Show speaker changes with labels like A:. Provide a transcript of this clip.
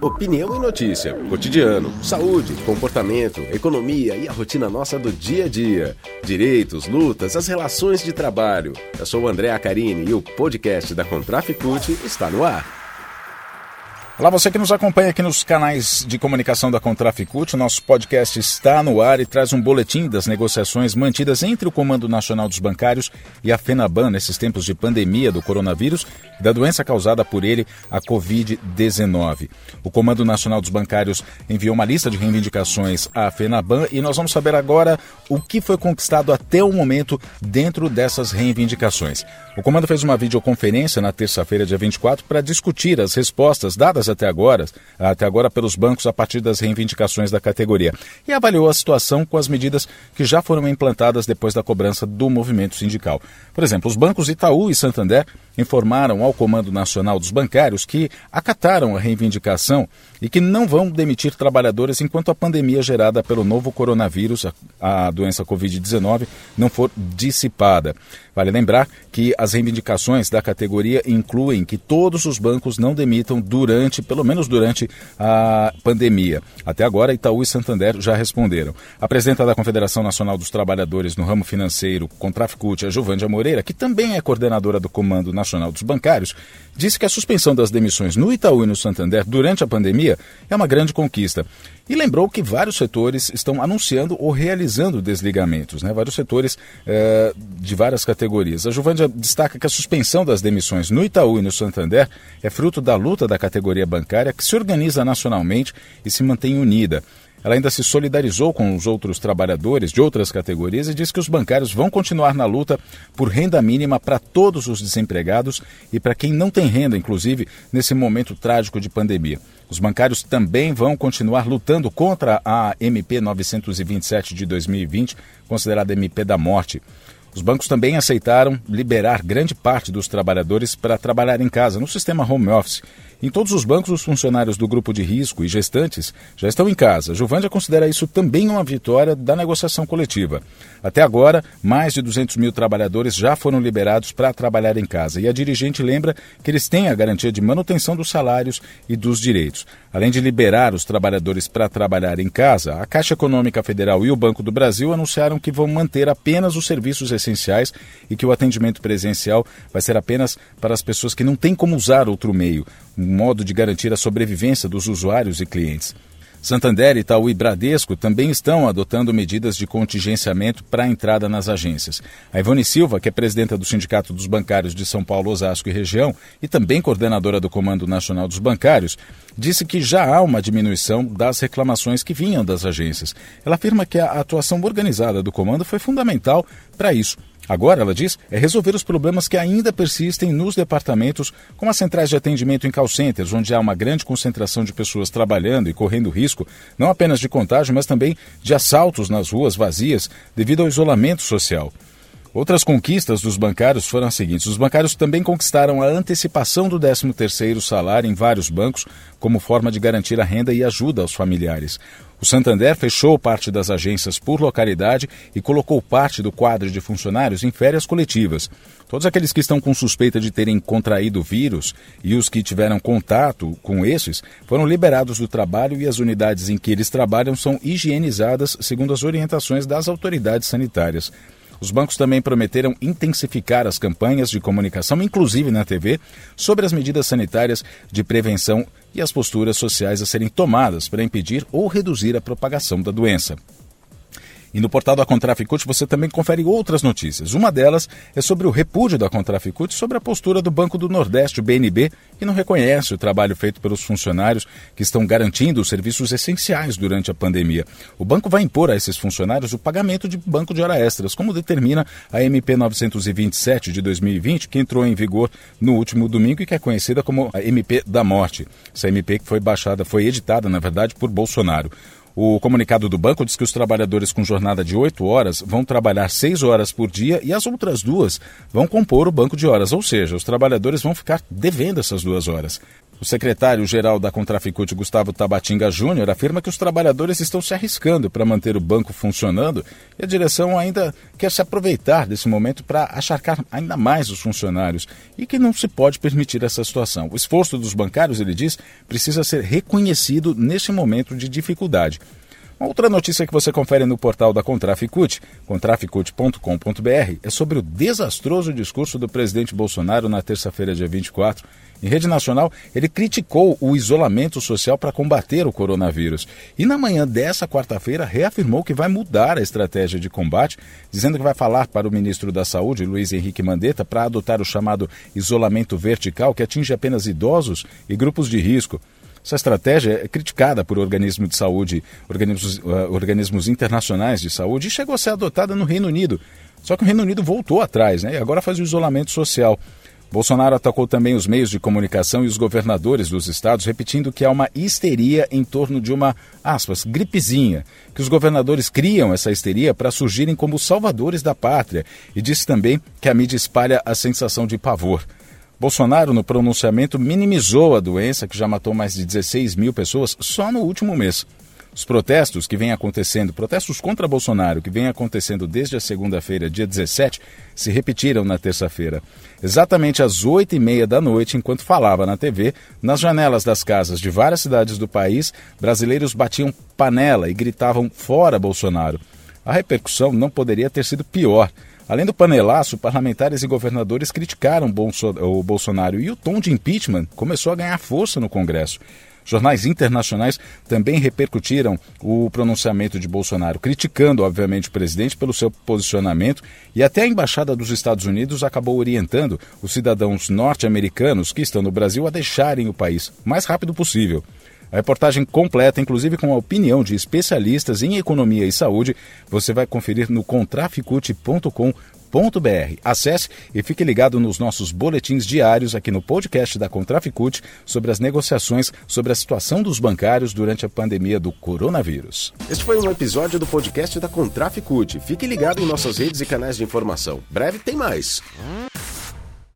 A: Opinião e notícia, cotidiano, saúde, comportamento, economia e a rotina nossa do dia a dia. Direitos, lutas, as relações de trabalho. Eu sou o André Acarini e o podcast da Contraficute está no ar.
B: Olá, você que nos acompanha aqui nos canais de comunicação da Contraficute, nosso podcast está no ar e traz um boletim das negociações mantidas entre o Comando Nacional dos Bancários e a FENABAN nesses tempos de pandemia do coronavírus e da doença causada por ele, a Covid-19. O Comando Nacional dos Bancários enviou uma lista de reivindicações à FENABAN e nós vamos saber agora o que foi conquistado até o momento dentro dessas reivindicações. O comando fez uma videoconferência na terça-feira, dia 24, para discutir as respostas dadas até agora, até agora pelos bancos a partir das reivindicações da categoria e avaliou a situação com as medidas que já foram implantadas depois da cobrança do movimento sindical. Por exemplo, os bancos Itaú e Santander informaram ao Comando Nacional dos Bancários que acataram a reivindicação e que não vão demitir trabalhadores enquanto a pandemia gerada pelo novo coronavírus, a doença Covid-19, não for dissipada. Vale lembrar que as reivindicações da categoria incluem que todos os bancos não demitam durante, pelo menos durante a pandemia. Até agora, Itaú e Santander já responderam. A presidenta da Confederação Nacional dos Trabalhadores no ramo financeiro, Contraficute, a Juvândia Moreira, que também é coordenadora do Comando Nacional dos Bancários, disse que a suspensão das demissões no Itaú e no Santander durante a pandemia é uma grande conquista. E lembrou que vários setores estão anunciando ou realizando desligamentos, né? vários setores eh, de várias categorias. A Juvandia destaca que a suspensão das demissões no Itaú e no Santander é fruto da luta da categoria bancária que se organiza nacionalmente e se mantém unida. Ela ainda se solidarizou com os outros trabalhadores de outras categorias e diz que os bancários vão continuar na luta por renda mínima para todos os desempregados e para quem não tem renda, inclusive nesse momento trágico de pandemia. Os bancários também vão continuar lutando contra a MP 927 de 2020, considerada MP da morte. Os bancos também aceitaram liberar grande parte dos trabalhadores para trabalhar em casa, no sistema home office. Em todos os bancos, os funcionários do grupo de risco e gestantes já estão em casa. Juvândia considera isso também uma vitória da negociação coletiva. Até agora, mais de 200 mil trabalhadores já foram liberados para trabalhar em casa. E a dirigente lembra que eles têm a garantia de manutenção dos salários e dos direitos. Além de liberar os trabalhadores para trabalhar em casa, a Caixa Econômica Federal e o Banco do Brasil anunciaram que vão manter apenas os serviços essenciais e que o atendimento presencial vai ser apenas para as pessoas que não têm como usar outro meio um modo de garantir a sobrevivência dos usuários e clientes. Santander, Itaú e Bradesco também estão adotando medidas de contingenciamento para a entrada nas agências. A Ivone Silva, que é presidenta do Sindicato dos Bancários de São Paulo, Osasco e região e também coordenadora do Comando Nacional dos Bancários, disse que já há uma diminuição das reclamações que vinham das agências. Ela afirma que a atuação organizada do comando foi fundamental para isso Agora, ela diz, é resolver os problemas que ainda persistem nos departamentos, como as centrais de atendimento em call centers, onde há uma grande concentração de pessoas trabalhando e correndo risco, não apenas de contágio, mas também de assaltos nas ruas vazias devido ao isolamento social. Outras conquistas dos bancários foram as seguintes. Os bancários também conquistaram a antecipação do 13º salário em vários bancos, como forma de garantir a renda e ajuda aos familiares. O Santander fechou parte das agências por localidade e colocou parte do quadro de funcionários em férias coletivas. Todos aqueles que estão com suspeita de terem contraído o vírus e os que tiveram contato com esses foram liberados do trabalho e as unidades em que eles trabalham são higienizadas segundo as orientações das autoridades sanitárias. Os bancos também prometeram intensificar as campanhas de comunicação, inclusive na TV, sobre as medidas sanitárias de prevenção e as posturas sociais a serem tomadas para impedir ou reduzir a propagação da doença. E no portal da Contraficute você também confere outras notícias. Uma delas é sobre o repúdio da Contraficute sobre a postura do Banco do Nordeste, o BNB, que não reconhece o trabalho feito pelos funcionários que estão garantindo os serviços essenciais durante a pandemia. O banco vai impor a esses funcionários o pagamento de banco de hora extras, como determina a MP 927 de 2020, que entrou em vigor no último domingo e que é conhecida como a MP da morte. Essa MP que foi baixada, foi editada, na verdade, por Bolsonaro. O comunicado do banco diz que os trabalhadores com jornada de 8 horas vão trabalhar 6 horas por dia e as outras duas vão compor o banco de horas, ou seja, os trabalhadores vão ficar devendo essas duas horas. O secretário-geral da Contraficute, Gustavo Tabatinga Júnior, afirma que os trabalhadores estão se arriscando para manter o banco funcionando e a direção ainda quer se aproveitar desse momento para acharcar ainda mais os funcionários e que não se pode permitir essa situação. O esforço dos bancários, ele diz, precisa ser reconhecido nesse momento de dificuldade. Outra notícia que você confere no portal da Contraficute, contraficute.com.br, é sobre o desastroso discurso do presidente Bolsonaro na terça-feira, dia 24. Em rede nacional, ele criticou o isolamento social para combater o coronavírus. E na manhã dessa quarta-feira, reafirmou que vai mudar a estratégia de combate, dizendo que vai falar para o ministro da Saúde, Luiz Henrique Mandetta, para adotar o chamado isolamento vertical, que atinge apenas idosos e grupos de risco. Essa estratégia é criticada por organismos de saúde, organismos, uh, organismos internacionais de saúde, e chegou a ser adotada no Reino Unido. Só que o Reino Unido voltou atrás, né? E agora faz o isolamento social. Bolsonaro atacou também os meios de comunicação e os governadores dos estados, repetindo que há uma histeria em torno de uma, aspas, gripezinha, que os governadores criam essa histeria para surgirem como salvadores da pátria, e disse também que a mídia espalha a sensação de pavor. Bolsonaro, no pronunciamento, minimizou a doença, que já matou mais de 16 mil pessoas só no último mês. Os protestos que vêm acontecendo, protestos contra Bolsonaro, que vêm acontecendo desde a segunda-feira, dia 17, se repetiram na terça-feira. Exatamente às oito e meia da noite, enquanto falava na TV, nas janelas das casas de várias cidades do país, brasileiros batiam panela e gritavam fora Bolsonaro. A repercussão não poderia ter sido pior. Além do panelaço, parlamentares e governadores criticaram o Bolsonaro e o tom de impeachment começou a ganhar força no Congresso. Jornais internacionais também repercutiram o pronunciamento de Bolsonaro, criticando, obviamente, o presidente pelo seu posicionamento, e até a Embaixada dos Estados Unidos acabou orientando os cidadãos norte-americanos que estão no Brasil a deixarem o país o mais rápido possível. A reportagem completa, inclusive com a opinião de especialistas em economia e saúde, você vai conferir no contraficute.com.br. Acesse e fique ligado nos nossos boletins diários aqui no podcast da Contraficute sobre as negociações sobre a situação dos bancários durante a pandemia do coronavírus.
A: Este foi um episódio do podcast da Contraficute. Fique ligado em nossas redes e canais de informação. Breve tem mais.